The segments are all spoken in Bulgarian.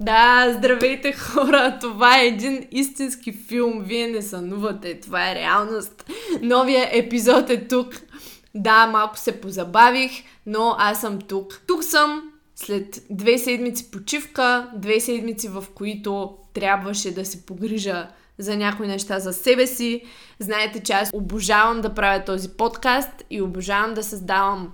Да, здравейте хора! Това е един истински филм. Вие не сънувате. Това е реалност. Новия епизод е тук. Да, малко се позабавих, но аз съм тук. Тук съм след две седмици почивка, две седмици в които трябваше да се погрижа за някои неща за себе си. Знаете, че аз обожавам да правя този подкаст и обожавам да създавам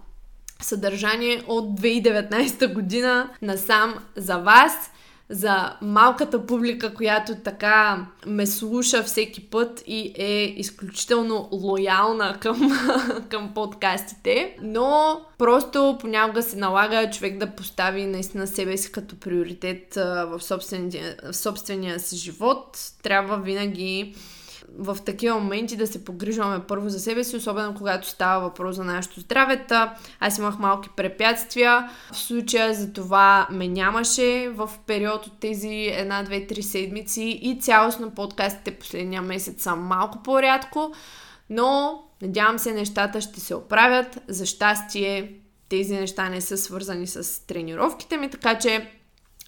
съдържание от 2019 година насам за вас, за малката публика, която така ме слуша всеки път и е изключително лоялна към, към подкастите. Но просто понякога се налага човек да постави наистина себе си като приоритет в собствения, в собствения си живот. Трябва винаги в такива моменти да се погрижваме първо за себе си, особено когато става въпрос за нашето здравета. Аз имах малки препятствия. В случая за това ме нямаше в период от тези една, две, три седмици и цялостно подкастите последния месец са малко по-рядко, но надявам се нещата ще се оправят. За щастие тези неща не са свързани с тренировките ми, така че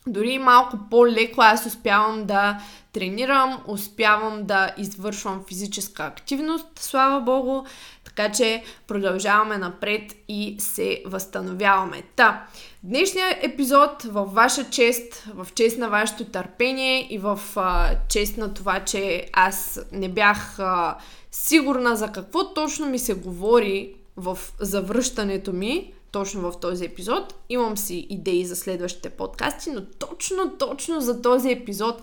дори малко по-леко аз успявам да тренирам, успявам да извършвам физическа активност, слава Богу, така че продължаваме напред и се възстановяваме. Та, днешният епизод във ваша чест, в чест на вашето търпение и в а, чест на това, че аз не бях а, сигурна за какво точно ми се говори в завръщането ми, точно в този епизод. Имам си идеи за следващите подкасти, но точно, точно за този епизод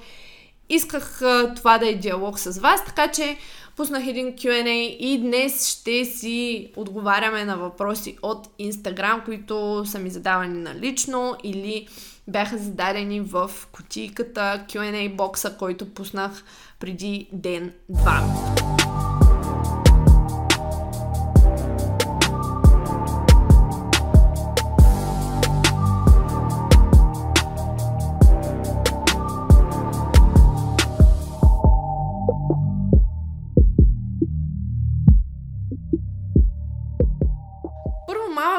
исках а, това да е диалог с вас, така че пуснах един Q&A и днес ще си отговаряме на въпроси от Instagram, които са ми задавани налично или бяха зададени в кутийката Q&A бокса, който пуснах преди ден-два.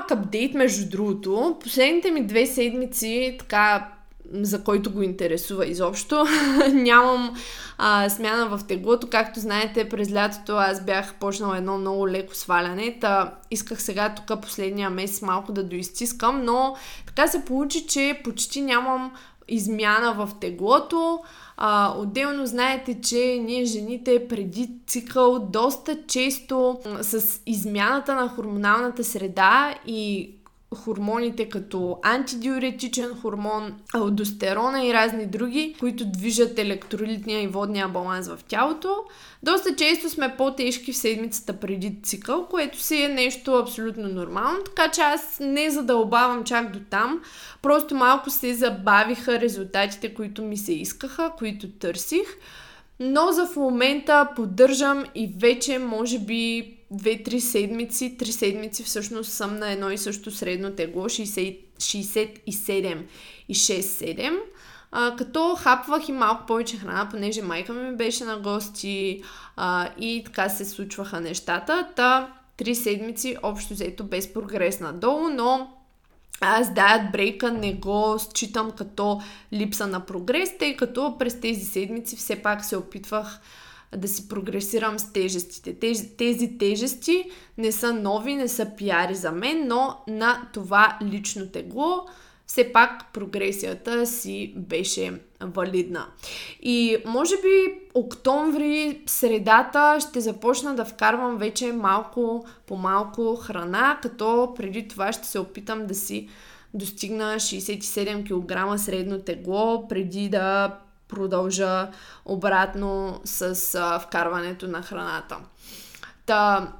Малък апдейт, между другото. Последните ми две седмици, така, за който го интересува изобщо, нямам а, смяна в теглото. Както знаете, през лятото аз бях почнала едно много леко сваляне. Та исках сега тук последния месец малко да доизтискам, но така се получи, че почти нямам измяна в теглото. А, отделно знаете, че ние жените преди цикъл доста често с измяната на хормоналната среда и хормоните като антидиуретичен хормон, алдостерона и разни други, които движат електролитния и водния баланс в тялото. Доста често сме по-тежки в седмицата преди цикъл, което си е нещо абсолютно нормално, така че аз не задълбавам чак до там. Просто малко се забавиха резултатите, които ми се искаха, които търсих. Но за в момента поддържам и вече може би 2-3 седмици, 3 седмици всъщност съм на едно и също средно тегло, 60, 67 и 6-7. А, като хапвах и малко повече храна, понеже майка ми беше на гости а, и така се случваха нещата. Та 3 седмици общо взето без прогрес надолу, но аз даят брейка не го считам като липса на прогрес, тъй като през тези седмици все пак се опитвах да си прогресирам с тежестите. Тези, тези тежести не са нови, не са пиари за мен, но на това лично тегло все пак прогресията си беше валидна. И може би октомври, средата ще започна да вкарвам вече малко по малко храна, като преди това ще се опитам да си достигна 67 кг средно тегло, преди да продължа обратно с вкарването на храната. Та,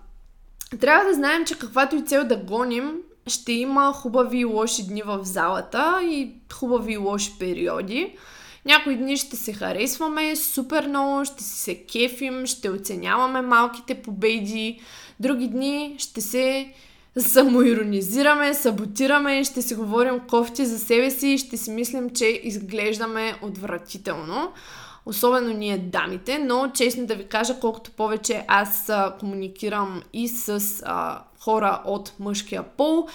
трябва да знаем, че каквато и цел да гоним, ще има хубави и лоши дни в залата и хубави и лоши периоди. Някои дни ще се харесваме супер много, ще си се кефим, ще оценяваме малките победи. Други дни ще се самоиронизираме, саботираме, ще си говорим кофти за себе си и ще си мислим, че изглеждаме отвратително. особено ние дамите, но честно да ви кажа, колкото повече аз комуникирам и с а, хора от мъжкия пол,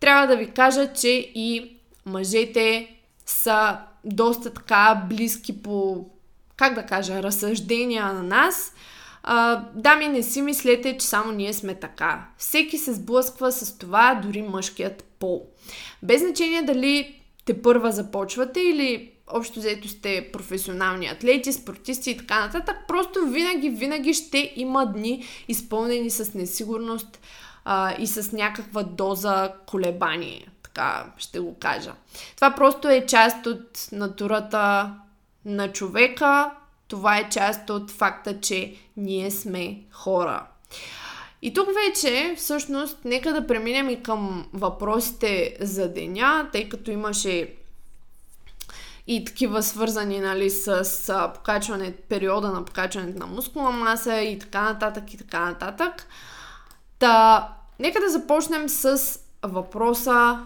трябва да ви кажа, че и мъжете са доста така близки по, как да кажа, разсъждения на нас. А, дами, не си мислете, че само ние сме така. Всеки се сблъсква с това, дори мъжкият пол. Без значение дали те първа започвате или общо взето сте професионални атлети, спортисти и така нататък, просто винаги, винаги ще има дни изпълнени с несигурност а, и с някаква доза колебание. Така ще го кажа. Това просто е част от натурата на човека. Това е част от факта, че ние сме хора. И тук вече, всъщност, нека да преминем и към въпросите за деня, тъй като имаше и такива свързани нали, с, покачване, периода на покачването на мускулна маса и така нататък и така нататък. Та, нека да започнем с въпроса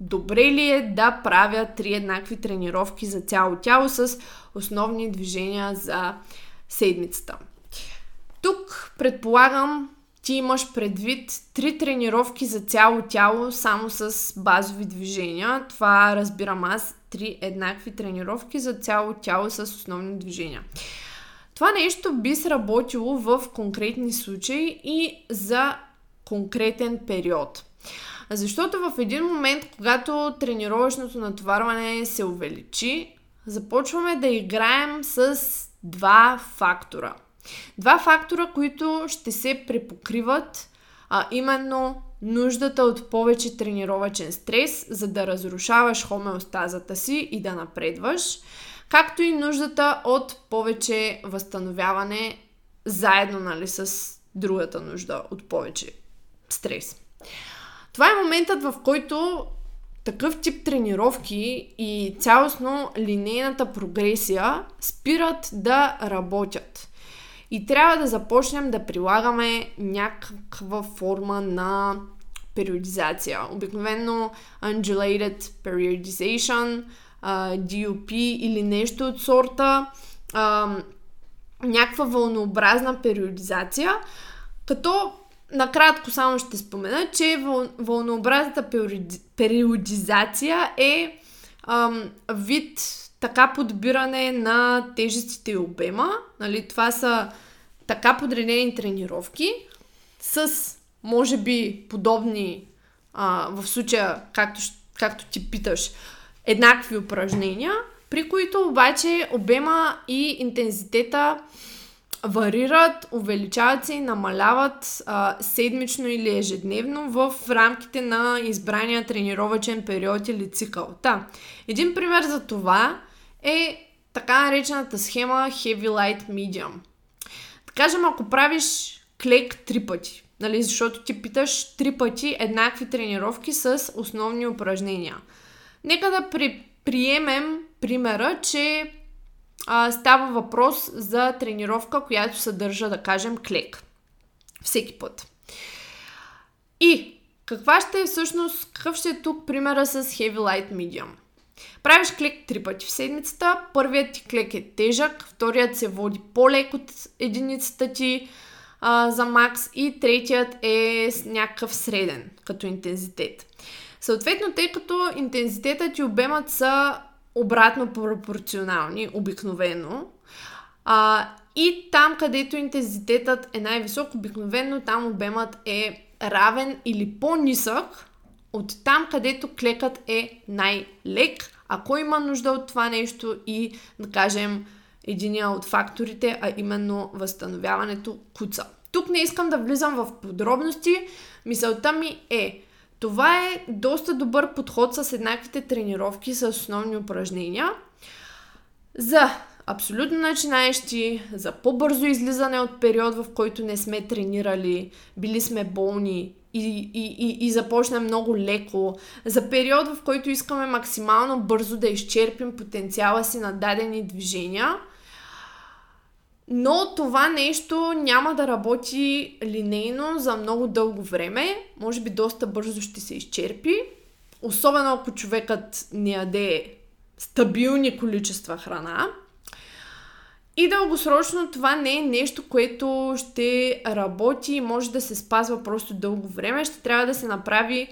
добре ли е да правя три еднакви тренировки за цяло тяло с основни движения за седмицата. Тук предполагам ти имаш предвид три тренировки за цяло тяло само с базови движения. Това разбирам аз. Три еднакви тренировки за цяло тяло с основни движения. Това нещо би сработило в конкретни случаи и за конкретен период. Защото в един момент, когато тренировъчното натоварване се увеличи, започваме да играем с два фактора – Два фактора, които ще се препокриват, а именно нуждата от повече тренировачен стрес, за да разрушаваш хомеостазата си и да напредваш, както и нуждата от повече възстановяване заедно нали, с другата нужда от повече стрес. Това е моментът, в който такъв тип тренировки и цялостно линейната прогресия спират да работят. И трябва да започнем да прилагаме някаква форма на периодизация. Обикновено undulated periodization, DUP или нещо от сорта. Някаква вълнообразна периодизация, като накратко само ще спомена, че въл, вълнообразната периоди, периодизация е ам, вид така подбиране на тежестите и обема. Нали, това са така подредени тренировки с, може би, подобни а, в случая, както, както ти питаш, еднакви упражнения, при които обаче обема и интензитета варират, увеличават се и намаляват а, седмично или ежедневно в рамките на избрания тренировачен период или цикъл. Та, един пример за това е така наречената схема Heavy Light Medium. Да кажем, ако правиш клек три пъти, нали, защото ти питаш три пъти еднакви тренировки с основни упражнения. Нека да при, приемем примера, че а, става въпрос за тренировка, която съдържа, да кажем, клек. Всеки път. И каква ще е всъщност, какъв ще е тук примера с Heavy Light Medium? Правиш клик три пъти в седмицата. Първият ти клик е тежък, вторият се води по-лек от единицата ти а, за макс и третият е с някакъв среден като интензитет. Съответно, тъй като интензитетът и обемът са обратно пропорционални, обикновено, а, и там, където интензитетът е най-висок, обикновено там обемът е равен или по-нисък от там, където клекът е най-лек, ако има нужда от това нещо и, да кажем, единия от факторите, а именно възстановяването куца. Тук не искам да влизам в подробности. Мисълта ми е, това е доста добър подход с еднаквите тренировки, с основни упражнения. За абсолютно начинаещи, за по-бързо излизане от период, в който не сме тренирали, били сме болни и, и, и, и започне много леко, за период, в който искаме максимално бързо да изчерпим потенциала си на дадени движения. Но това нещо няма да работи линейно за много дълго време. Може би доста бързо ще се изчерпи. Особено ако човекът не яде стабилни количества храна. И дългосрочно това не е нещо, което ще работи и може да се спазва просто дълго време. Ще трябва да се направи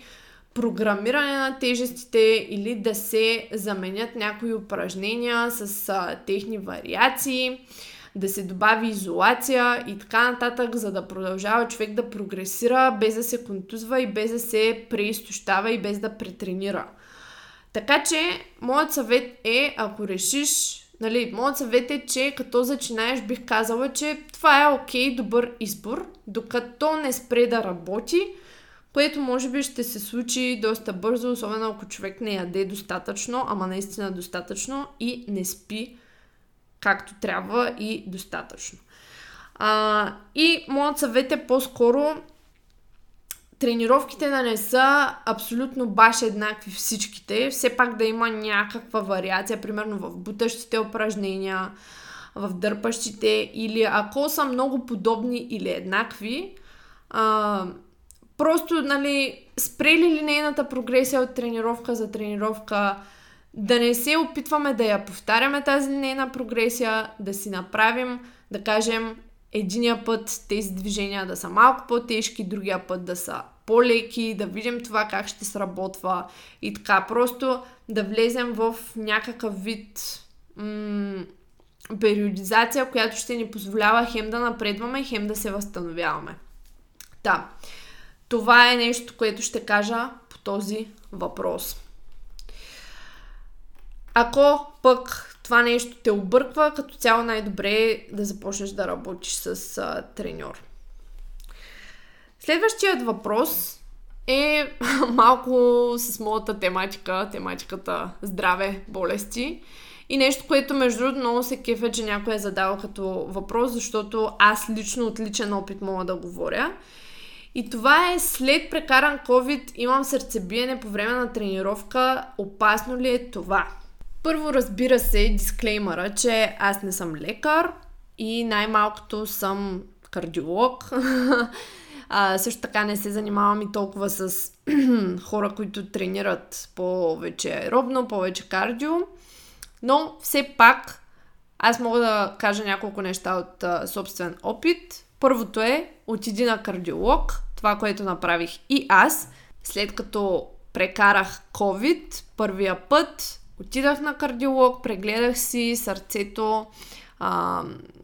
програмиране на тежестите или да се заменят някои упражнения с а, техни вариации, да се добави изолация и така нататък, за да продължава човек да прогресира без да се контузва и без да се преизтощава и без да претренира. Така че, моят съвет е, ако решиш Нали, моят съвет е, че като зачинаеш бих казала, че това е окей, okay, добър избор, докато не спре да работи, което може би ще се случи доста бързо, особено ако човек не яде достатъчно, ама наистина достатъчно и не спи както трябва и достатъчно. А, и моят съвет е по-скоро тренировките да не са абсолютно баш еднакви всичките, все пак да има някаква вариация, примерно в бутащите упражнения, в дърпащите или ако са много подобни или еднакви, а, просто, нали, спрели линейната прогресия от тренировка за тренировка, да не се опитваме да я повтаряме тази линейна прогресия, да си направим, да кажем, единия път тези движения да са малко по-тежки, другия път да са по-леки, да видим това как ще сработва и така. Просто да влезем в някакъв вид м- периодизация, която ще ни позволява хем да напредваме, хем да се възстановяваме. Да, това е нещо, което ще кажа по този въпрос. Ако пък това нещо те обърква, като цяло най-добре е да започнеш да работиш с а, треньор. Следващият въпрос е малко с моята тематика, тематиката здраве, болести. И нещо, което между другото много се кефе, че някой е задал като въпрос, защото аз лично от личен опит мога да говоря. И това е след прекаран COVID имам сърцебиене по време на тренировка. Опасно ли е това? Първо разбира се дисклеймъра, че аз не съм лекар и най-малкото съм кардиолог. А, също така не се занимавам и толкова с хора, които тренират повече аеробно, повече кардио. Но все пак аз мога да кажа няколко неща от а, собствен опит. Първото е отиди на кардиолог, това, което направих и аз, след като прекарах COVID първия път, отидах на кардиолог, прегледах си сърцето, а,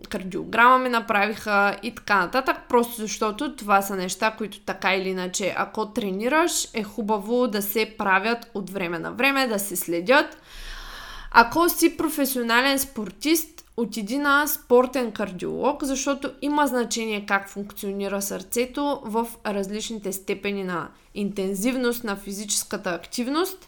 кардиограма ми направиха и така нататък, просто защото това са неща, които така или иначе, ако тренираш, е хубаво да се правят от време на време, да се следят. Ако си професионален спортист, отиди на спортен кардиолог, защото има значение как функционира сърцето в различните степени на интензивност на физическата активност –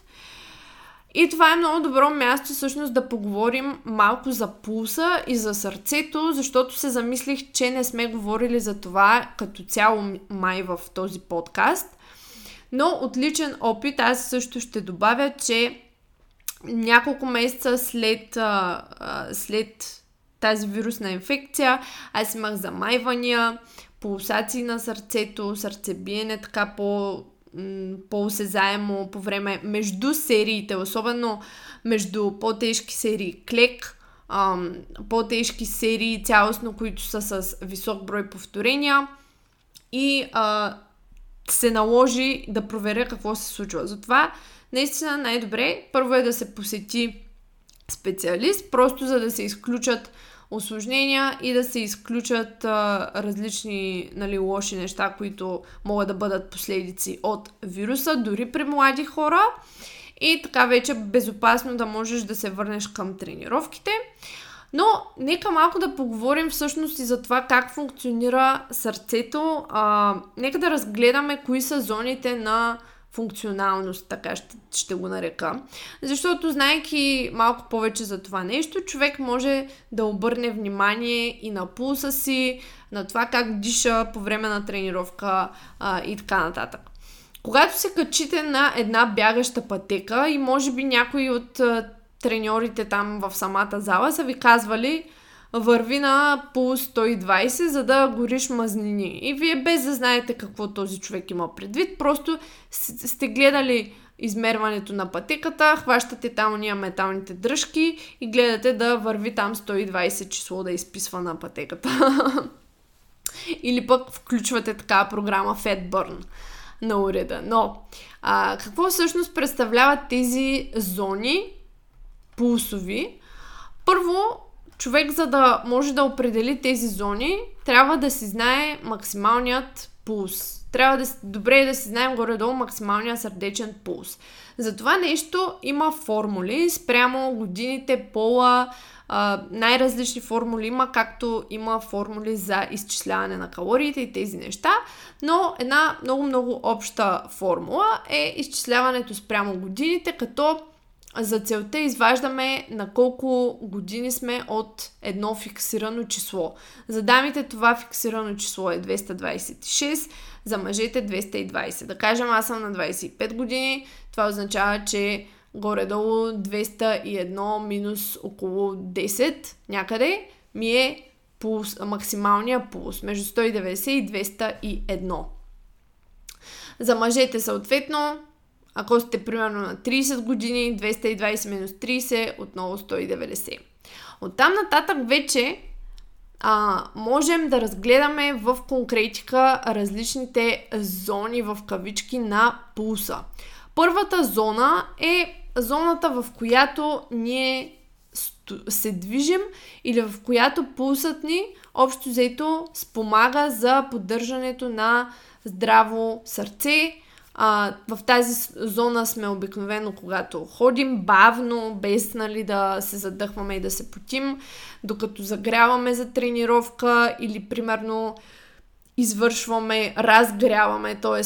и това е много добро място всъщност да поговорим малко за пулса и за сърцето, защото се замислих, че не сме говорили за това като цяло май в този подкаст. Но от личен опит аз също ще добавя, че няколко месеца след, а, а, след тази вирусна инфекция аз имах замайвания, пулсации на сърцето, сърцебиене така по по-осезаемо по време между сериите, особено между по-тежки серии клек, ам, по-тежки серии цялостно, които са с висок брой повторения и а, се наложи да проверя какво се случва. Затова наистина най-добре първо е да се посети специалист, просто за да се изключат осложнения и да се изключат а, различни нали, лоши неща, които могат да бъдат последици от вируса, дори при млади хора. И така вече безопасно да можеш да се върнеш към тренировките. Но нека малко да поговорим всъщност и за това как функционира сърцето. А, нека да разгледаме кои са зоните на функционалност, така ще, ще го нарека. Защото, знайки малко повече за това нещо, човек може да обърне внимание и на пулса си, на това как диша по време на тренировка а, и така нататък. Когато се качите на една бягаща пътека и може би някои от треньорите там в самата зала са ви казвали, върви на по 120, за да гориш мазнини. И вие без да знаете какво този човек има предвид, просто сте гледали измерването на пътеката, хващате там уния металните дръжки и гледате да върви там 120 число да изписва на пътеката. Или пък включвате така програма FatBurn на уреда. Но а, какво всъщност представляват тези зони пулсови? Първо, човек за да може да определи тези зони, трябва да си знае максималният пулс. Трябва да добре е да си знаем горе-долу максималния сърдечен пулс. За това нещо има формули спрямо годините, пола, най-различни формули има, както има формули за изчисляване на калориите и тези неща, но една много-много обща формула е изчисляването спрямо годините, като за целта изваждаме на колко години сме от едно фиксирано число. За дамите това фиксирано число е 226, за мъжете 220. Да кажем, аз съм на 25 години, това означава, че горе-долу 201 минус около 10 някъде ми е пулс, максималния пулс между 190 и 201. За мъжете съответно, ако сте примерно на 30 години, 220 минус 30, отново 190. Оттам нататък вече а, можем да разгледаме в конкретика различните зони в кавички на пулса. Първата зона е зоната, в която ние се движим или в която пулсът ни общо взето спомага за поддържането на здраво сърце. А, в тази зона сме обикновено, когато ходим бавно, без нали, да се задъхваме и да се потим, докато загряваме за тренировка или примерно извършваме, разгряваме, т.е.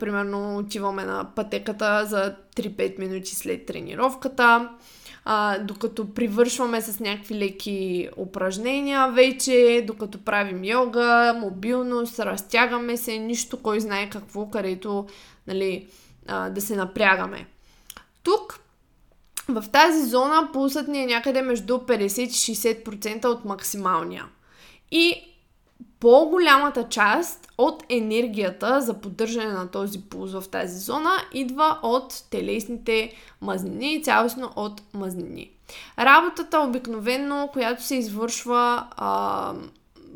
примерно отиваме на пътеката за 3-5 минути след тренировката, а, докато привършваме с някакви леки упражнения вече, докато правим йога, мобилност, разтягаме се, нищо кой знае какво, където нали, а, да се напрягаме. Тук в тази зона пулсът ни е някъде между 50 и 60% от максималния. И по-голямата част от енергията за поддържане на този пулс в тази зона идва от телесните мазнини и цялостно от мазнини. Работата обикновено, която се извършва а,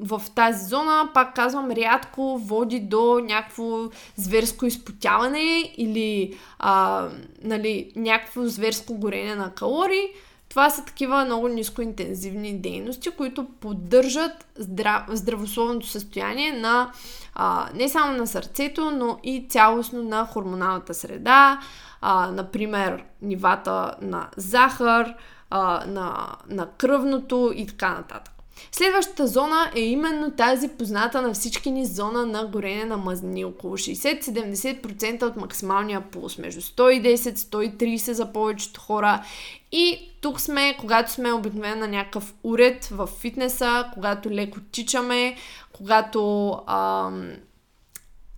в тази зона, пак казвам, рядко води до някакво зверско изпотяване или а, нали, някакво зверско горение на калории. Това са такива много нискоинтензивни дейности, които поддържат здрав... здравословното състояние на а, не само на сърцето, но и цялостно на хормоналната среда, а, например нивата на захар, а, на, на кръвното и така нататък. Следващата зона е именно тази позната на всички ни зона на горене на мазнини. Около 60-70% от максималния пулс. Между 110-130 за повечето хора. И тук сме, когато сме обикновено на някакъв уред в фитнеса, когато леко тичаме, когато ам,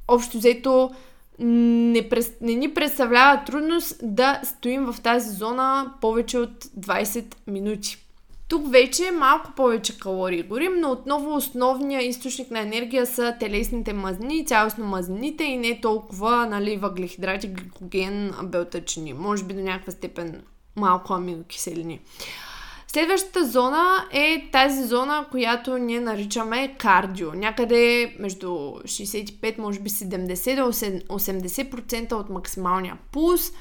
общо взето не, през, не ни представлява трудност да стоим в тази зона повече от 20 минути. Тук вече малко повече калории горим, но отново основният източник на енергия са телесните мазнини, цялостно мазнините и не толкова нали, въглехидрати, гликоген, белтъчини. Може би до някаква степен малко аминокиселини. Следващата зона е тази зона, която ние наричаме кардио. Някъде между 65, може би 70 80% от максималния пулс.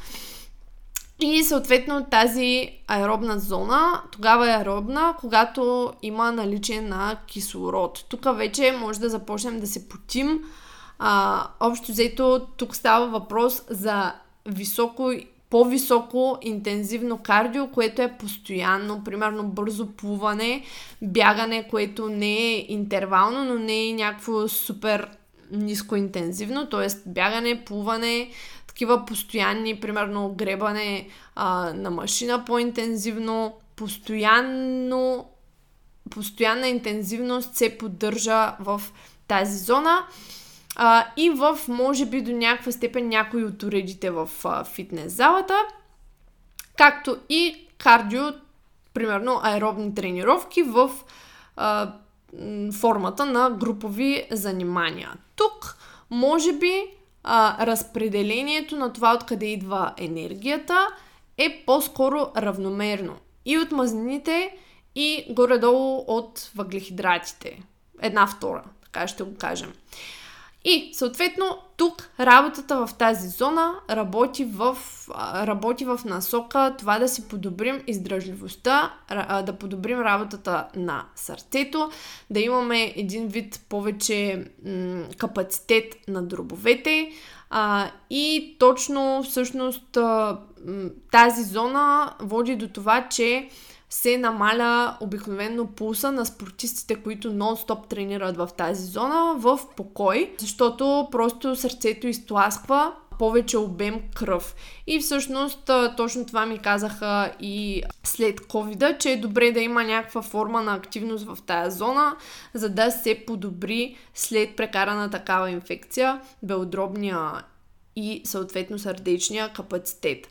И съответно тази аеробна зона, тогава е аеробна, когато има наличие на кислород. Тук вече може да започнем да се потим. А, общо взето тук става въпрос за високо по-високо интензивно кардио, което е постоянно, примерно бързо плуване, бягане, което не е интервално, но не е някакво супер ниско интензивно, т.е. бягане, плуване, такива постоянни, примерно гребане а, на машина по-интензивно, постоянно, постоянна интензивност се поддържа в тази зона а, и в, може би, до някаква степен някои от уредите в а, фитнес залата, както и кардио, примерно аеробни тренировки в а, формата на групови занимания. Тук, може би, а, разпределението на това откъде идва енергията е по-скоро равномерно. И от мазнините, и горе-долу от въглехидратите. Една втора, така ще го кажем. И, съответно, тук работата в тази зона работи в, работи в насока това да си подобрим издръжливостта, да подобрим работата на сърцето, да имаме един вид повече м- капацитет на дробовете, а, и точно всъщност тази зона води до това, че се намаля обикновено пулса на спортистите, които нон-стоп тренират в тази зона в покой, защото просто сърцето изтласква повече обем кръв. И всъщност точно това ми казаха и след covid че е добре да има някаква форма на активност в тая зона, за да се подобри след прекарана такава инфекция белодробния и съответно сърдечния капацитет.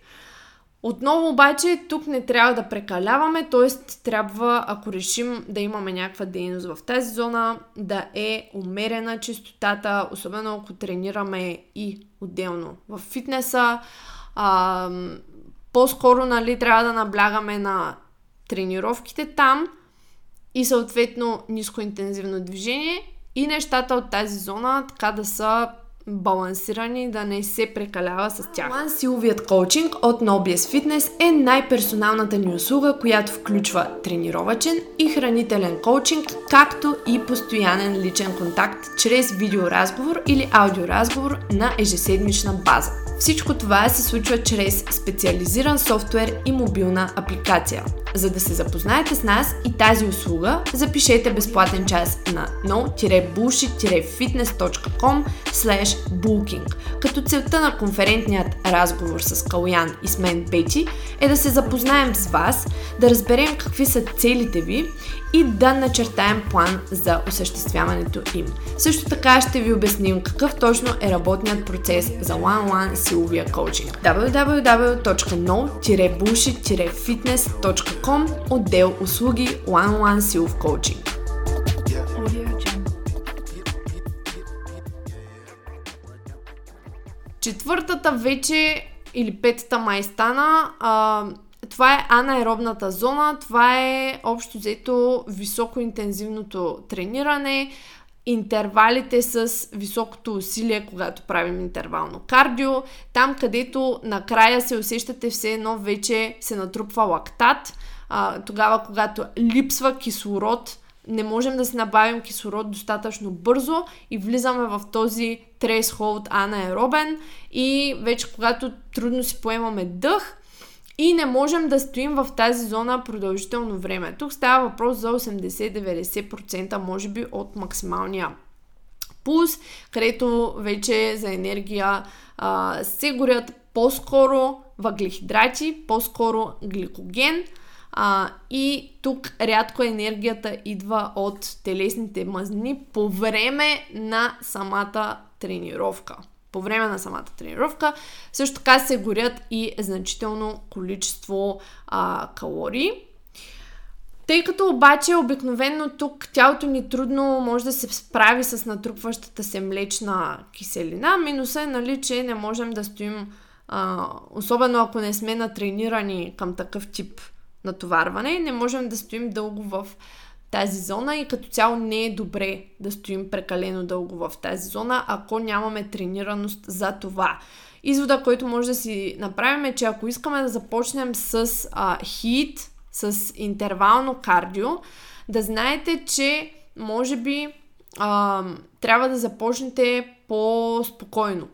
Отново обаче тук не трябва да прекаляваме, т.е. трябва, ако решим да имаме някаква дейност в тази зона, да е умерена чистотата, особено ако тренираме и отделно в фитнеса. А, по-скоро нали, трябва да наблягаме на тренировките там и съответно нискоинтензивно движение и нещата от тази зона така да са балансирани, да не се прекалява с тях. One силовият коучинг от Nobies Fitness е най-персоналната ни услуга, която включва тренировачен и хранителен коучинг, както и постоянен личен контакт чрез видеоразговор или аудиоразговор на ежеседмична база. Всичко това се случва чрез специализиран софтуер и мобилна апликация. За да се запознаете с нас и тази услуга, запишете безплатен час на no-bullshit-fitness.com booking, като целта на конферентният разговор с Калуян и с мен Бети е да се запознаем с вас, да разберем какви са целите ви и да начертаем план за осъществяването им. Също така ще ви обясним какъв точно е работният процес за one-on-one силовия коучинг. www.no-bullshit-fitness.com отдел услуги one-on-one силов коучинг. Четвъртата вече или петата май стана а, това е анаеробната зона, това е общо взето високоинтензивното трениране, интервалите с високото усилие, когато правим интервално кардио, там където накрая се усещате все едно вече се натрупва лактат, а, тогава когато липсва кислород, не можем да си набавим кислород достатъчно бързо и влизаме в този трейсхолд анаеробен и вече когато трудно си поемаме дъх, и не можем да стоим в тази зона продължително време. Тук става въпрос за 80-90% може би от максималния пулс, където вече за енергия а, се горят по-скоро въглехидрати, по-скоро гликоген а, и тук рядко енергията идва от телесните мазнини по време на самата тренировка по време на самата тренировка. Също така се горят и значително количество а, калории. Тъй като обаче обикновено тук тялото ни трудно може да се справи с натрупващата се млечна киселина, минуса е, нали, че не можем да стоим, а, особено ако не сме натренирани към такъв тип натоварване, не можем да стоим дълго в тази зона и като цяло не е добре да стоим прекалено дълго в тази зона, ако нямаме тренираност за това. Извода, който може да си направим е, че ако искаме да започнем с а, хит, с интервално кардио, да знаете, че може би а, трябва да започнете по-спокойно.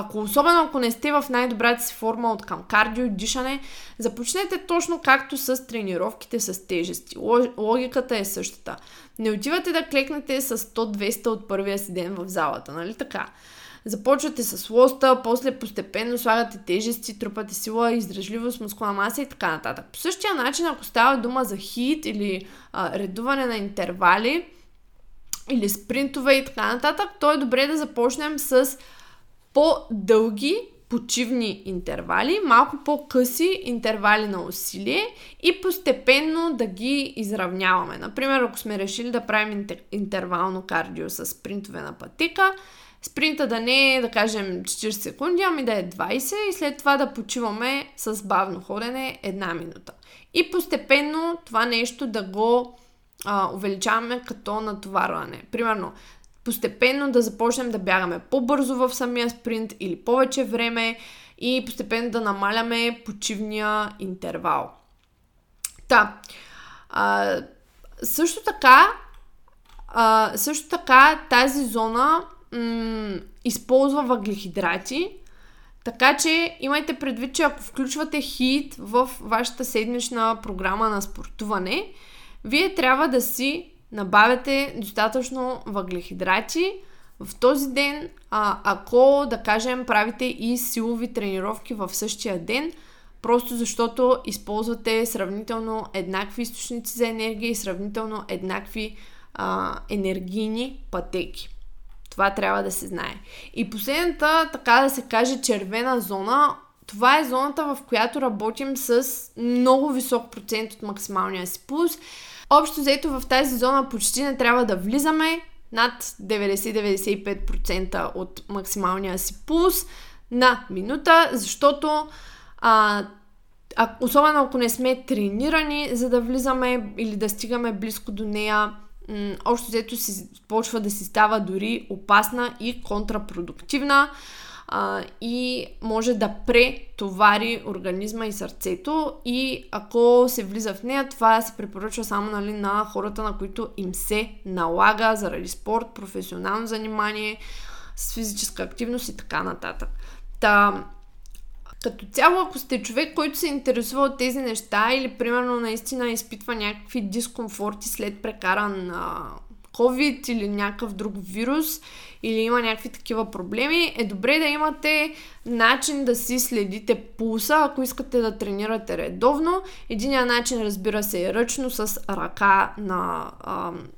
Ако, особено ако не сте в най-добрата си форма от към кардио дишане, започнете точно както с тренировките с тежести. Логиката е същата. Не отивате да клекнете с 100-200 от първия си ден в залата, нали така? Започвате с лоста, после постепенно слагате тежести, трупате сила, издръжливост, мускулна маса и така нататък. По същия начин, ако става дума за хит или а, редуване на интервали или спринтове и така нататък, то е добре да започнем с по-дълги почивни интервали, малко по-къси интервали на усилие и постепенно да ги изравняваме. Например, ако сме решили да правим интервално кардио с спринтове на пътека, Спринта да не е, да кажем, 40 секунди, ами да е 20 и след това да почиваме с бавно ходене една минута. И постепенно това нещо да го а, увеличаваме като натоварване. Примерно, постепенно да започнем да бягаме по-бързо в самия спринт или повече време и постепенно да намаляме почивния интервал. Та, а, също така, а, също така тази зона м- използва въглехидрати, така че имайте предвид, че ако включвате хит в вашата седмична програма на спортуване, вие трябва да си набавяте достатъчно въглехидрати в този ден, а, ако, да кажем, правите и силови тренировки в същия ден, просто защото използвате сравнително еднакви източници за енергия и сравнително еднакви а, енергийни пътеки. Това трябва да се знае. И последната, така да се каже, червена зона, това е зоната, в която работим с много висок процент от максималния си пулс. Общо взето в тази зона почти не трябва да влизаме. Над 90-95% от максималния си пулс на минута, защото а, а, особено ако не сме тренирани, за да влизаме или да стигаме близко до нея, м- общо взето си почва да си става дори опасна и контрапродуктивна а, и може да претовари организма и сърцето и ако се влиза в нея, това се препоръчва само нали, на хората, на които им се налага заради спорт, професионално занимание, с физическа активност и така нататък. Та, като цяло, ако сте човек, който се интересува от тези неща или примерно наистина изпитва някакви дискомфорти след прекаран COVID или някакъв друг вирус или има някакви такива проблеми, е добре да имате начин да си следите пулса, ако искате да тренирате редовно. Единият начин, разбира се, е ръчно с ръка на ам,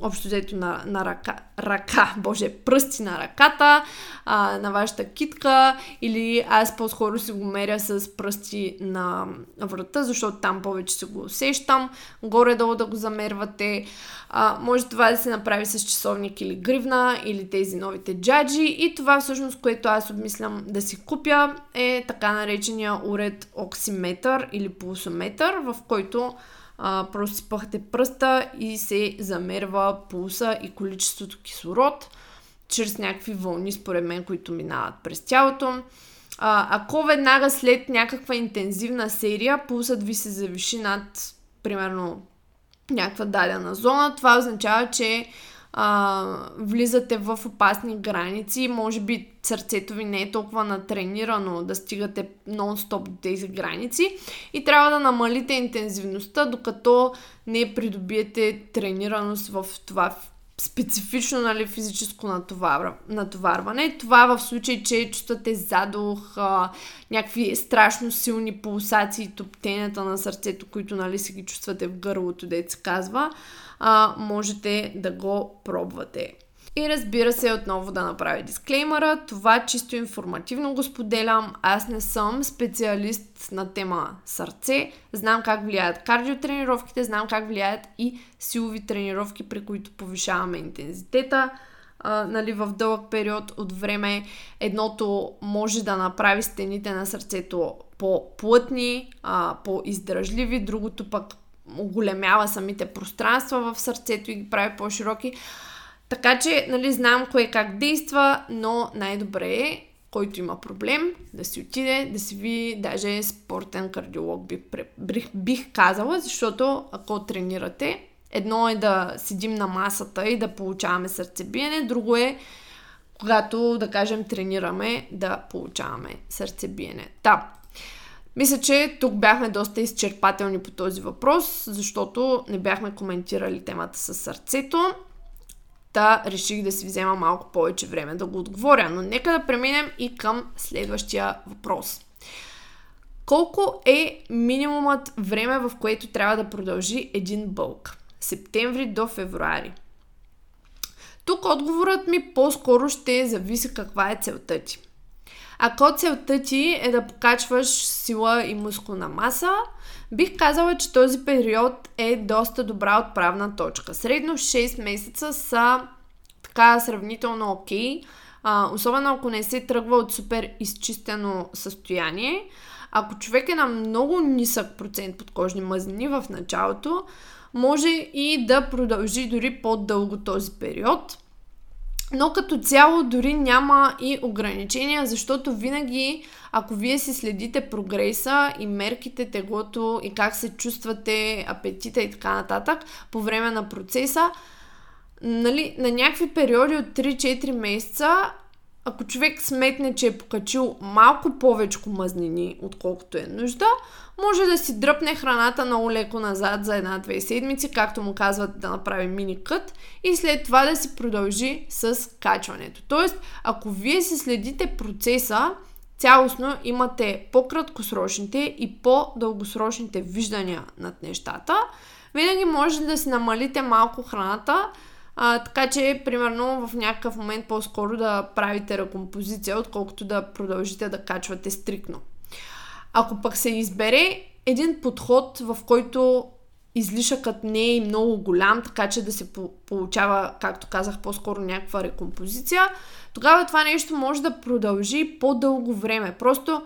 общо взето на, на ръка, ръка, боже, пръсти на ръката, а, на вашата китка или аз по-скоро си го меря с пръсти на врата, защото там повече се го усещам, горе-долу да го замервате. А, може това да се направи с часовник или гривна или тези новите джаджи и това всъщност, което аз обмислям да си купя е така наречения уред оксиметър или пулсометър, в който а, просто си пъхате пръста и се замерва пулса и количеството кислород чрез някакви вълни, според мен, които минават през тялото. А, ако веднага след някаква интензивна серия пулсът ви се завиши над, примерно, някаква дадена зона, това означава, че а, влизате в опасни граници. Може би сърцето ви не е толкова натренирано да стигате нон-стоп до тези граници и трябва да намалите интензивността, докато не придобиете тренираност в това специфично нали, физическо натовар... натоварване. Това в случай, че чувствате задух, а, някакви страшно силни пулсации, топтенията на сърцето, които нали, си ги чувствате в гърлото, дете се казва а, можете да го пробвате. И разбира се, отново да направя дисклеймера, това чисто информативно го споделям. Аз не съм специалист на тема сърце. Знам как влияят кардиотренировките, знам как влияят и силови тренировки, при които повишаваме интензитета. А, нали, в дълъг период от време едното може да направи стените на сърцето по-плътни, а, по-издръжливи, другото пък оголемява самите пространства в сърцето и ги прави по-широки. Така че, нали, знам кое как действа, но най-добре е, който има проблем, да си отиде, да си види даже спортен кардиолог, бих, бих, бих казала, защото ако тренирате, едно е да седим на масата и да получаваме сърцебиене, друго е когато, да кажем, тренираме, да получаваме сърцебиене. Та, мисля, че тук бяхме доста изчерпателни по този въпрос, защото не бяхме коментирали темата с сърцето. Та реших да си взема малко повече време да го отговоря. Но нека да преминем и към следващия въпрос. Колко е минимумът време, в което трябва да продължи един бълк? Септември до февруари. Тук отговорът ми по-скоро ще зависи каква е целта ти. Ако целта ти е да покачваш сила и мускулна маса, бих казала, че този период е доста добра отправна точка. Средно 6 месеца са така сравнително окей. А, особено ако не се тръгва от супер изчистено състояние. Ако човек е на много нисък процент подкожни мазнини в началото, може и да продължи дори по-дълго този период. Но като цяло дори няма и ограничения, защото винаги, ако вие си следите прогреса и мерките, теглото и как се чувствате, апетита и така нататък по време на процеса, нали, на някакви периоди от 3-4 месеца, ако човек сметне, че е покачил малко повече мазнини, отколкото е нужда, може да си дръпне храната много леко назад за една-две седмици, както му казват да направи мини кът и след това да си продължи с качването. Тоест, ако вие си следите процеса, цялостно имате по-краткосрочните и по-дългосрочните виждания над нещата, винаги може да си намалите малко храната, а, така че, примерно, в някакъв момент по-скоро да правите рекомпозиция, отколкото да продължите да качвате стрикно. Ако пък се избере един подход, в който излишъкът не е много голям, така че да се получава, както казах, по-скоро някаква рекомпозиция, тогава това нещо може да продължи по-дълго време. Просто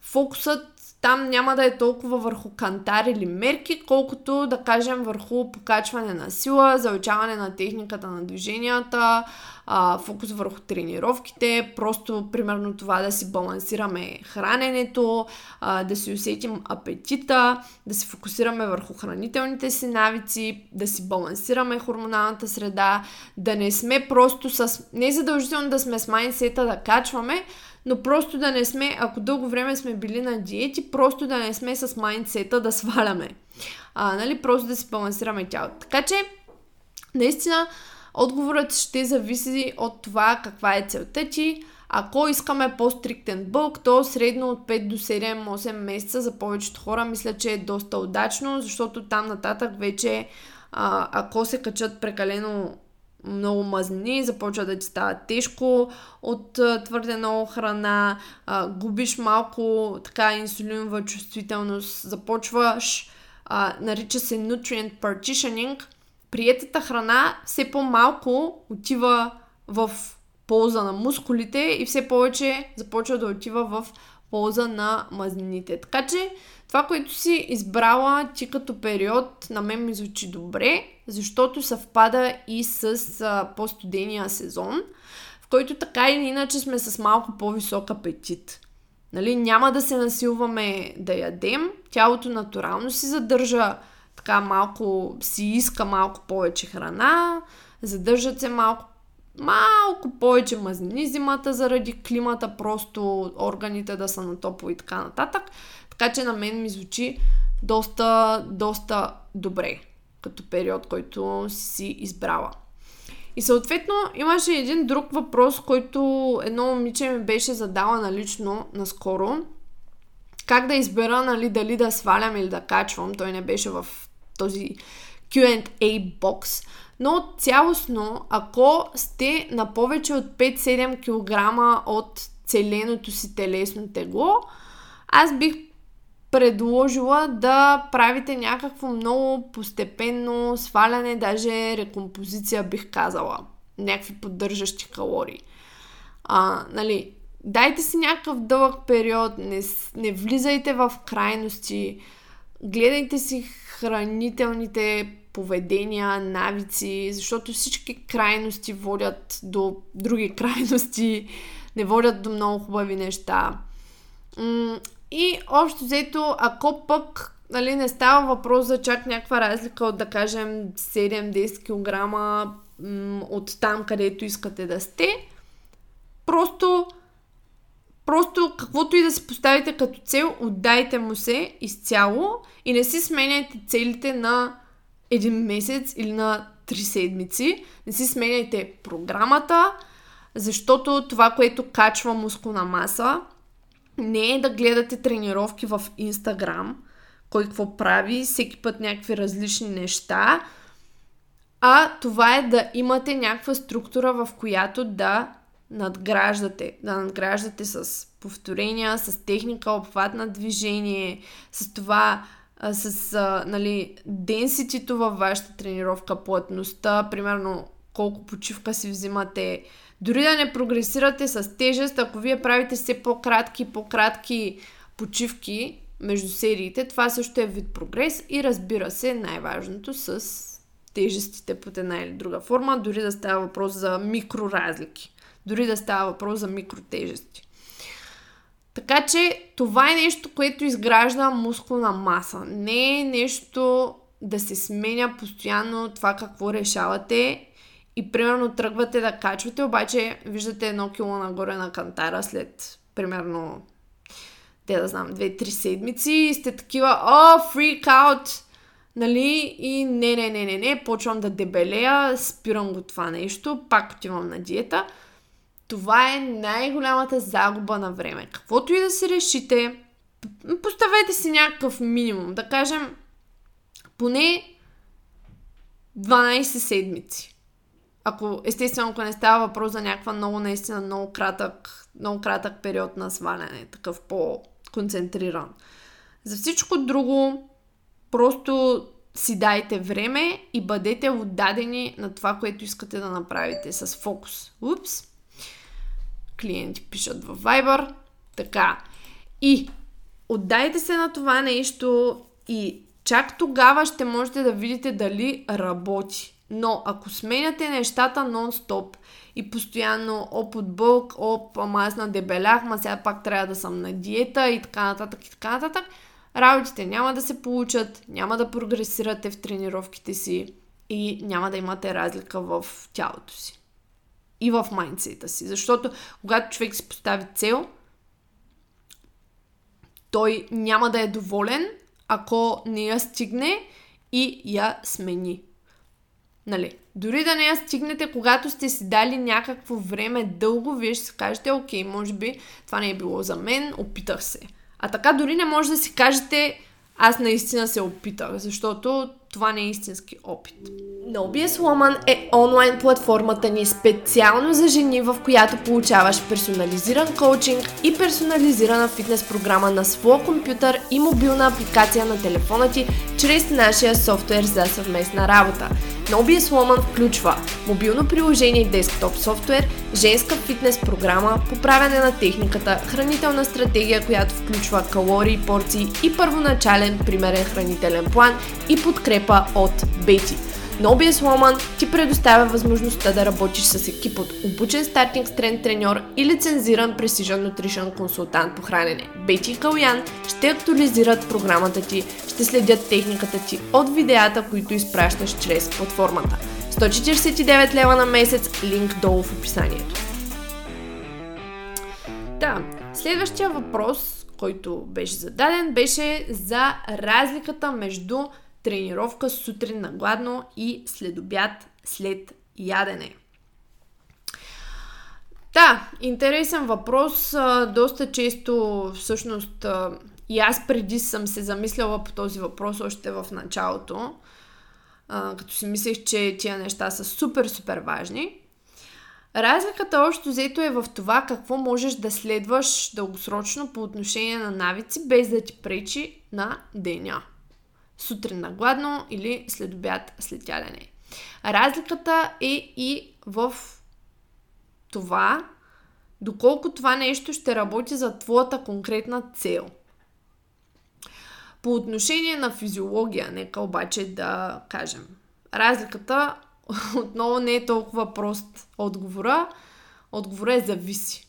фокусът там няма да е толкова върху кантар или мерки, колкото да кажем върху покачване на сила, заучаване на техниката на движенията, а, фокус върху тренировките, просто примерно това да си балансираме храненето, а, да си усетим апетита, да се фокусираме върху хранителните си навици, да си балансираме хормоналната среда, да не сме просто с... Не задължително да сме с майнсета да качваме, но просто да не сме, ако дълго време сме били на диети, просто да не сме с майндсета да сваляме. А, нали, просто да си балансираме тялото. Така че, наистина, отговорът ще зависи от това каква е целта ти. Ако искаме по-стриктен бълг, то средно от 5 до 7-8 месеца за повечето хора мисля, че е доста удачно, защото там нататък вече ако се качат прекалено много мазнини, започва да ти става тежко от твърде много храна, а, губиш малко така инсулинова чувствителност, започваш, а, нарича се nutrient partitioning, приетата храна все по-малко отива в полза на мускулите и все повече започва да отива в полза на мазнините. Така че това, което си избрала ти като период, на мен ми звучи добре, защото съвпада и с а, по-студения сезон, в който така или иначе сме с малко по-висок апетит. Нали, няма да се насилваме да ядем, тялото натурално си задържа така малко, си иска малко повече храна, задържат се малко малко повече мазнини зимата заради климата, просто органите да са на топло и така нататък. Така че на мен ми звучи доста, доста добре като период, който си избрала. И съответно имаше един друг въпрос, който едно момиче ми беше задала налично наскоро. Как да избера, нали, дали да свалям или да качвам. Той не беше в този Q&A бокс. Но цялостно, ако сте на повече от 5-7 кг от целеното си телесно тегло, аз бих предложила да правите някакво много постепенно сваляне, даже рекомпозиция бих казала. Някакви поддържащи калории. А, нали, дайте си някакъв дълъг период, не, не влизайте в крайности, гледайте си хранителните поведения, навици, защото всички крайности водят до други крайности, не водят до много хубави неща. И общо взето, ако пък нали, не става въпрос за чак някаква разлика от, да кажем, 7-10 кг от там, където искате да сте, просто Просто каквото и да си поставите като цел, отдайте му се изцяло и не си сменяйте целите на един месец или на три седмици. Не си сменяйте програмата, защото това, което качва мускулна маса, не е да гледате тренировки в Инстаграм, кой какво прави, всеки път някакви различни неща, а това е да имате някаква структура, в която да надграждате. Да надграждате с повторения, с техника, обхват на движение, с това, с а, нали, денситито във вашата тренировка, плътността, примерно колко почивка си взимате. Дори да не прогресирате с тежест, ако вие правите все по-кратки, по-кратки почивки между сериите, това също е вид прогрес и разбира се, най-важното с тежестите под една или друга форма, дори да става въпрос за микроразлики, дори да става въпрос за микротежести. Така че това е нещо, което изгражда мускулна маса. Не е нещо да се сменя постоянно това какво решавате и примерно тръгвате да качвате, обаче виждате едно кило нагоре на кантара след примерно те да знам, 2-3 седмици и сте такива, о, фрик аут, нали, и не, не, не, не, не, почвам да дебелея, спирам го това нещо, пак отивам на диета. Това е най-голямата загуба на време. Каквото и да си решите, поставете си някакъв минимум, да кажем, поне 12 седмици. Ако, естествено, ако не става въпрос за някаква много, наистина, много кратък, много кратък период на сваляне, такъв по-концентриран. За всичко друго, просто си дайте време и бъдете отдадени на това, което искате да направите с фокус. Упс! Клиенти пишат в Viber. Така. И отдайте се на това нещо и чак тогава ще можете да видите дали работи. Но ако сменяте нещата нон-стоп и постоянно оп от бълк, оп, ама аз надебелях, ма сега пак трябва да съм на диета и така нататък и така нататък, работите няма да се получат, няма да прогресирате в тренировките си и няма да имате разлика в тялото си. И в майндсета си. Защото когато човек си постави цел, той няма да е доволен, ако не я стигне и я смени. Нали? Дори да не я стигнете, когато сте си дали някакво време дълго, вие ще си кажете, окей, може би това не е било за мен, опитах се. А така дори не може да си кажете, аз наистина се опитах, защото това не е истински опит. NoBS Woman е онлайн платформата ни специално за жени, в която получаваш персонализиран коучинг и персонализирана фитнес програма на своя компютър и мобилна апликация на телефона ти чрез нашия софтуер за съвместна работа. NoBS Woman включва мобилно приложение и десктоп софтуер, женска фитнес програма, поправяне на техниката, хранителна стратегия, която включва калории, порции и първоначален примерен хранителен план и подкрепа от Бети. NoBS Woman ти предоставя възможността да работиш с екип от обучен стартинг стрен треньор и лицензиран Precision Nutrition консултант по хранене. Бети и Калян ще актуализират програмата ти, ще следят техниката ти от видеята, които изпращаш чрез платформата. 149 лева на месец, линк долу в описанието. Да, следващия въпрос, който беше зададен, беше за разликата между тренировка сутрин на гладно и следобяд след ядене. Да, интересен въпрос. Доста често, всъщност, и аз преди съм се замисляла по този въпрос още в началото, като си мислех, че тия неща са супер, супер важни. Разликата още взето е в това какво можеш да следваш дългосрочно по отношение на навици, без да ти пречи на деня сутрин на гладно или след обяд след ядене. Разликата е и в това, доколко това нещо ще работи за твоята конкретна цел. По отношение на физиология, нека обаче да кажем. Разликата отново не е толкова прост отговора. Отговора е зависи.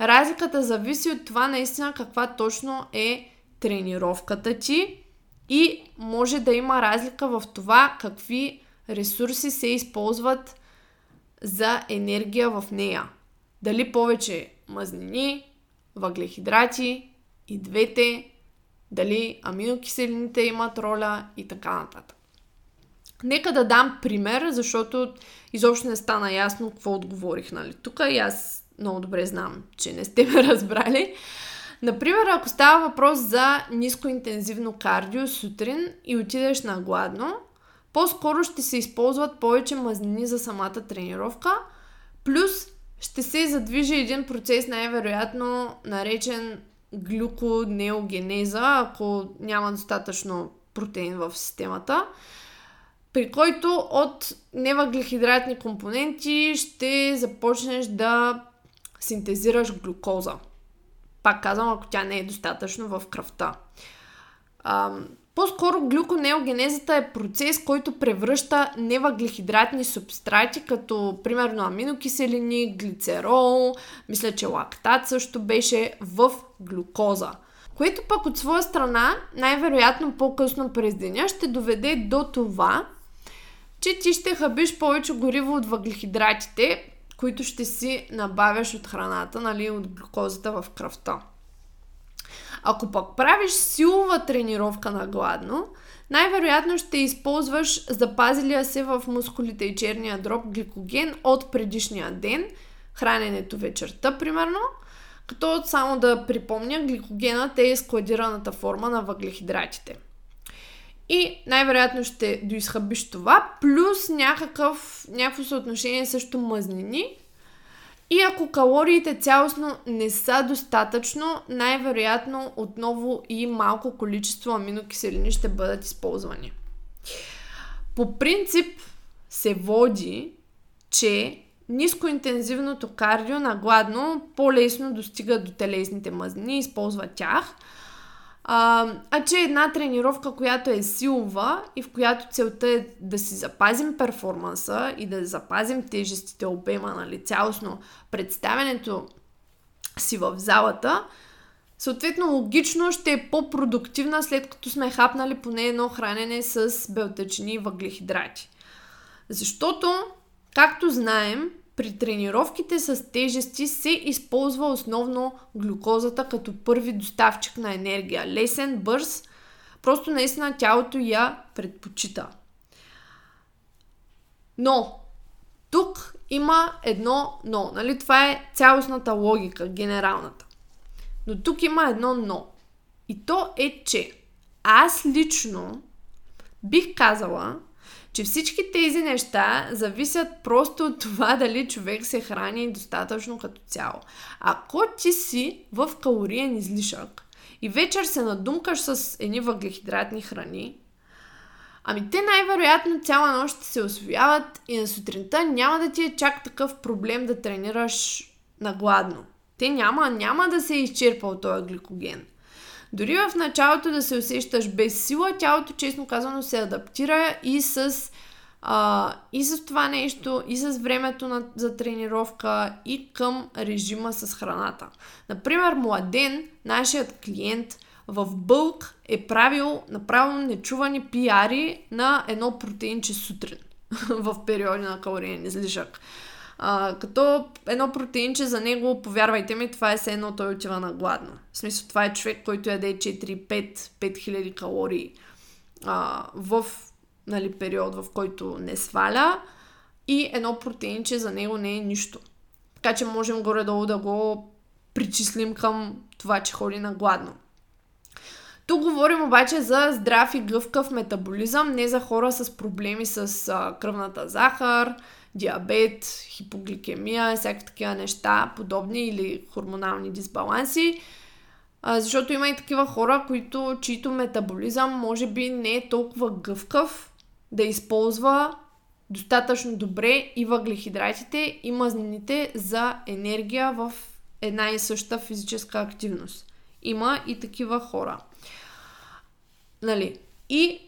Разликата зависи от това наистина каква точно е тренировката ти и може да има разлика в това какви ресурси се използват за енергия в нея. Дали повече мазнини, въглехидрати и двете, дали аминокиселините имат роля и така нататък. Нека да дам пример, защото изобщо не стана ясно какво отговорих, нали? Тук и аз много добре знам, че не сте ме разбрали. Например, ако става въпрос за нискоинтензивно кардио сутрин и отидеш на гладно, по-скоро ще се използват повече мазнини за самата тренировка, плюс ще се задвижи един процес най-вероятно наречен глюконеогенеза, ако няма достатъчно протеин в системата. при който от невъглехидратни компоненти ще започнеш да синтезираш глюкоза. Пак казвам, ако тя не е достатъчно в кръвта. А, по-скоро глюконеогенезата е процес, който превръща невъглехидратни субстрати, като примерно аминокиселини, глицерол, мисля, че лактат също беше в глюкоза. Което пък от своя страна, най-вероятно по-късно през деня, ще доведе до това, че ти ще хабиш повече гориво от въглехидратите, които ще си набавяш от храната, нали, от глюкозата в кръвта. Ако пък правиш силова тренировка на гладно, най-вероятно ще използваш запазилия се в мускулите и черния дроб гликоген от предишния ден, храненето вечерта, примерно, като само да припомня, гликогенът е складираната форма на въглехидратите. И най-вероятно ще доизхъбиш това, плюс някакъв, някакво съотношение също мъзнини. И ако калориите цялостно не са достатъчно, най-вероятно отново и малко количество аминокиселини ще бъдат използвани. По принцип се води, че нискоинтензивното кардио на гладно по-лесно достига до телесните мазнини, използва тях – а, а че една тренировка, която е силова и в която целта е да си запазим перформанса и да запазим тежестите, обема, нали, цялостно представянето си в залата, съответно логично ще е по-продуктивна след като сме хапнали поне едно хранене с белтъчини и въглехидрати. Защото, както знаем, при тренировките с тежести се използва основно глюкозата като първи доставчик на енергия. Лесен, бърз, просто наистина тялото я предпочита. Но, тук има едно но. Нали? Това е цялостната логика, генералната. Но тук има едно но. И то е, че аз лично бих казала, че всички тези неща зависят просто от това дали човек се храни достатъчно като цяло. Ако ти си в калориен излишък и вечер се надумкаш с едни въглехидратни храни, ами те най-вероятно цяла нощ се освояват и на сутринта няма да ти е чак такъв проблем да тренираш на гладно. Те няма, няма да се е изчерпал този гликоген. Дори в началото да се усещаш без сила, тялото, честно казано, се адаптира и с, а, и с това нещо, и с времето на, за тренировка, и към режима с храната. Например, Младен, нашият клиент, в бълк е правил направо нечувани пиари на едно протеинче сутрин в периоди на калориен излишък. А, като едно протеинче за него, повярвайте ми, това е все едно той отива на гладно. В смисъл, това е човек, който яде 4-5 хиляди калории а, в нали, период, в който не сваля и едно протеинче за него не е нищо. Така че можем горе-долу да го причислим към това, че ходи на гладно. Тук говорим обаче за здрав и гъвкав метаболизъм, не за хора с проблеми с а, кръвната захар, диабет, хипогликемия, всякакви такива неща, подобни или хормонални дисбаланси. А, защото има и такива хора, които, чието метаболизъм може би не е толкова гъвкав да използва достатъчно добре и въглехидратите и мазнините за енергия в една и съща физическа активност. Има и такива хора. Нали? И,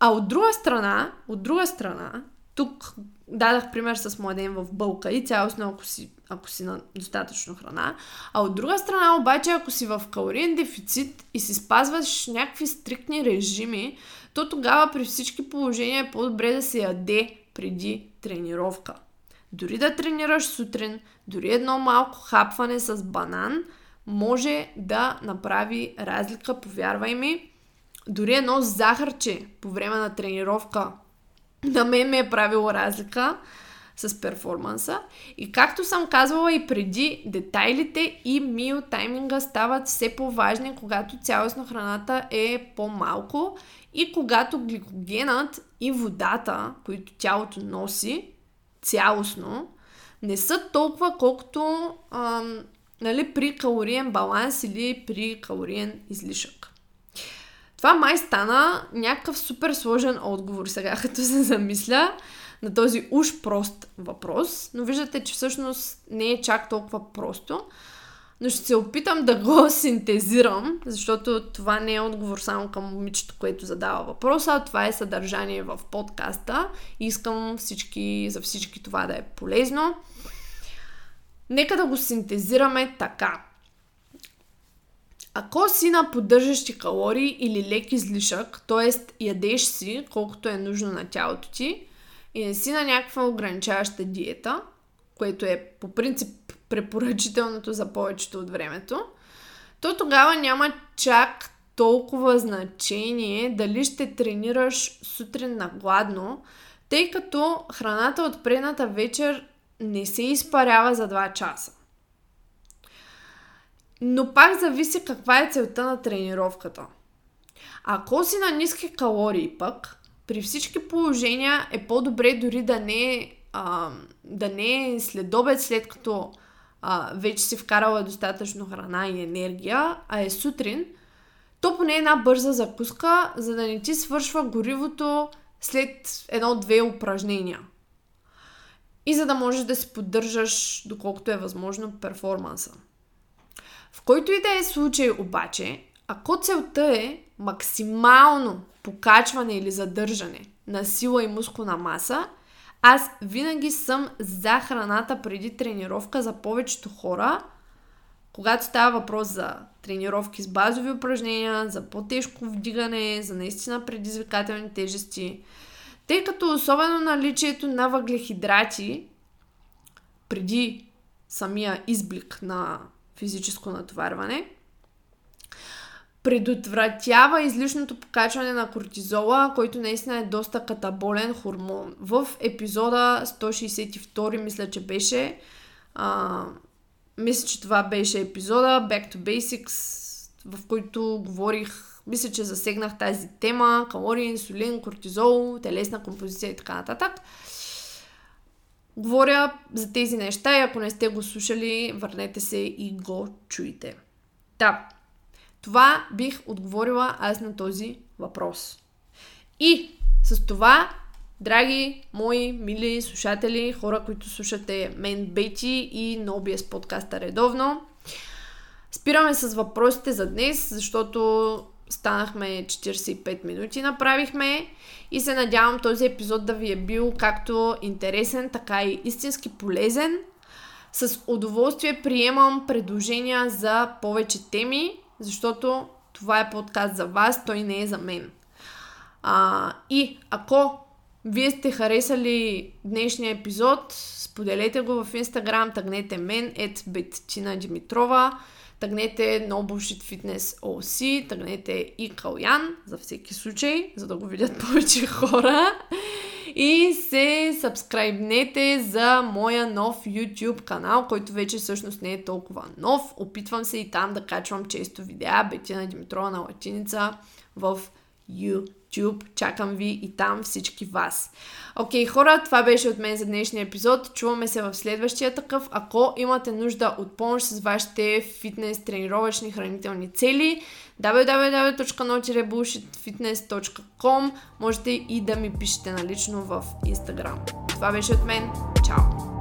а от друга страна, от друга страна, тук дадах пример с младен в бълка и цялостно, ако си, ако си на достатъчно храна. А от друга страна, обаче, ако си в калориен дефицит и си спазваш някакви стриктни режими, то тогава при всички положения е по-добре да се яде преди тренировка. Дори да тренираш сутрин, дори едно малко хапване с банан може да направи разлика, повярвай ми. Дори едно захарче по време на тренировка на мен ми е правило разлика с перформанса. И както съм казвала и преди, детайлите и мил тайминга стават все по-важни, когато цялостно храната е по-малко и когато гликогенът и водата, които тялото носи цялостно, не са толкова колкото ам, нали, при калориен баланс или при калориен излишък. Това май стана някакъв супер сложен отговор сега, като се замисля на този уж прост въпрос, но виждате, че всъщност не е чак толкова просто. Но ще се опитам да го синтезирам, защото това не е отговор само към момичето, което задава въпроса, а това е съдържание в подкаста. Искам всички, за всички това да е полезно. Нека да го синтезираме така. Ако си на поддържащи калории или лек излишък, т.е. ядеш си колкото е нужно на тялото ти и не си на някаква ограничаваща диета, което е по принцип препоръчителното за повечето от времето, то тогава няма чак толкова значение дали ще тренираш сутрин на гладно, тъй като храната от предната вечер не се изпарява за 2 часа. Но пак зависи каква е целта на тренировката. Ако си на ниски калории пък, при всички положения е по-добре дори да не а, да не е след обед, след като а, вече си вкарала достатъчно храна и енергия, а е сутрин, то поне една бърза закуска, за да не ти свършва горивото след едно-две упражнения. И за да можеш да си поддържаш, доколкото е възможно, перформанса. Който и да е случай обаче, ако целта е максимално покачване или задържане на сила и мускулна маса, аз винаги съм за храната преди тренировка за повечето хора, когато става въпрос за тренировки с базови упражнения, за по-тежко вдигане, за наистина предизвикателни тежести, тъй като особено наличието на въглехидрати преди самия изблик на физическо натоварване, предотвратява излишното покачване на кортизола, който наистина е доста катаболен хормон. В епизода 162, мисля, че беше, а, мисля, че това беше епизода Back to Basics, в който говорих, мисля, че засегнах тази тема, калории, инсулин, кортизол, телесна композиция и така нататък. Говоря за тези неща и ако не сте го слушали, върнете се и го чуйте. Да, това бих отговорила аз на този въпрос. И с това, драги мои мили слушатели, хора, които слушате мен, Бети и NoBS подкаста редовно, спираме с въпросите за днес, защото станахме 45 минути, направихме и се надявам този епизод да ви е бил както интересен, така и истински полезен. С удоволствие приемам предложения за повече теми, защото това е подкаст за вас, той не е за мен. А, и ако вие сте харесали днешния епизод, споделете го в Instagram, тъгнете мен, ет Беттина Димитрова, тъгнете No Bullshit Fitness OC, тъгнете и Калян, за всеки случай, за да го видят повече хора. И се сабскрайбнете за моя нов YouTube канал, който вече всъщност не е толкова нов. Опитвам се и там да качвам често видеа. Бетина Димитрова на латиница в YouTube. Чакам ви и там всички вас. Окей, okay, хора, това беше от мен за днешния епизод. Чуваме се в следващия такъв. Ако имате нужда от помощ с вашите фитнес, тренировъчни, хранителни цели, www.no-bullshitfitness.com можете и да ми пишете налично в Instagram. Това беше от мен. Чао!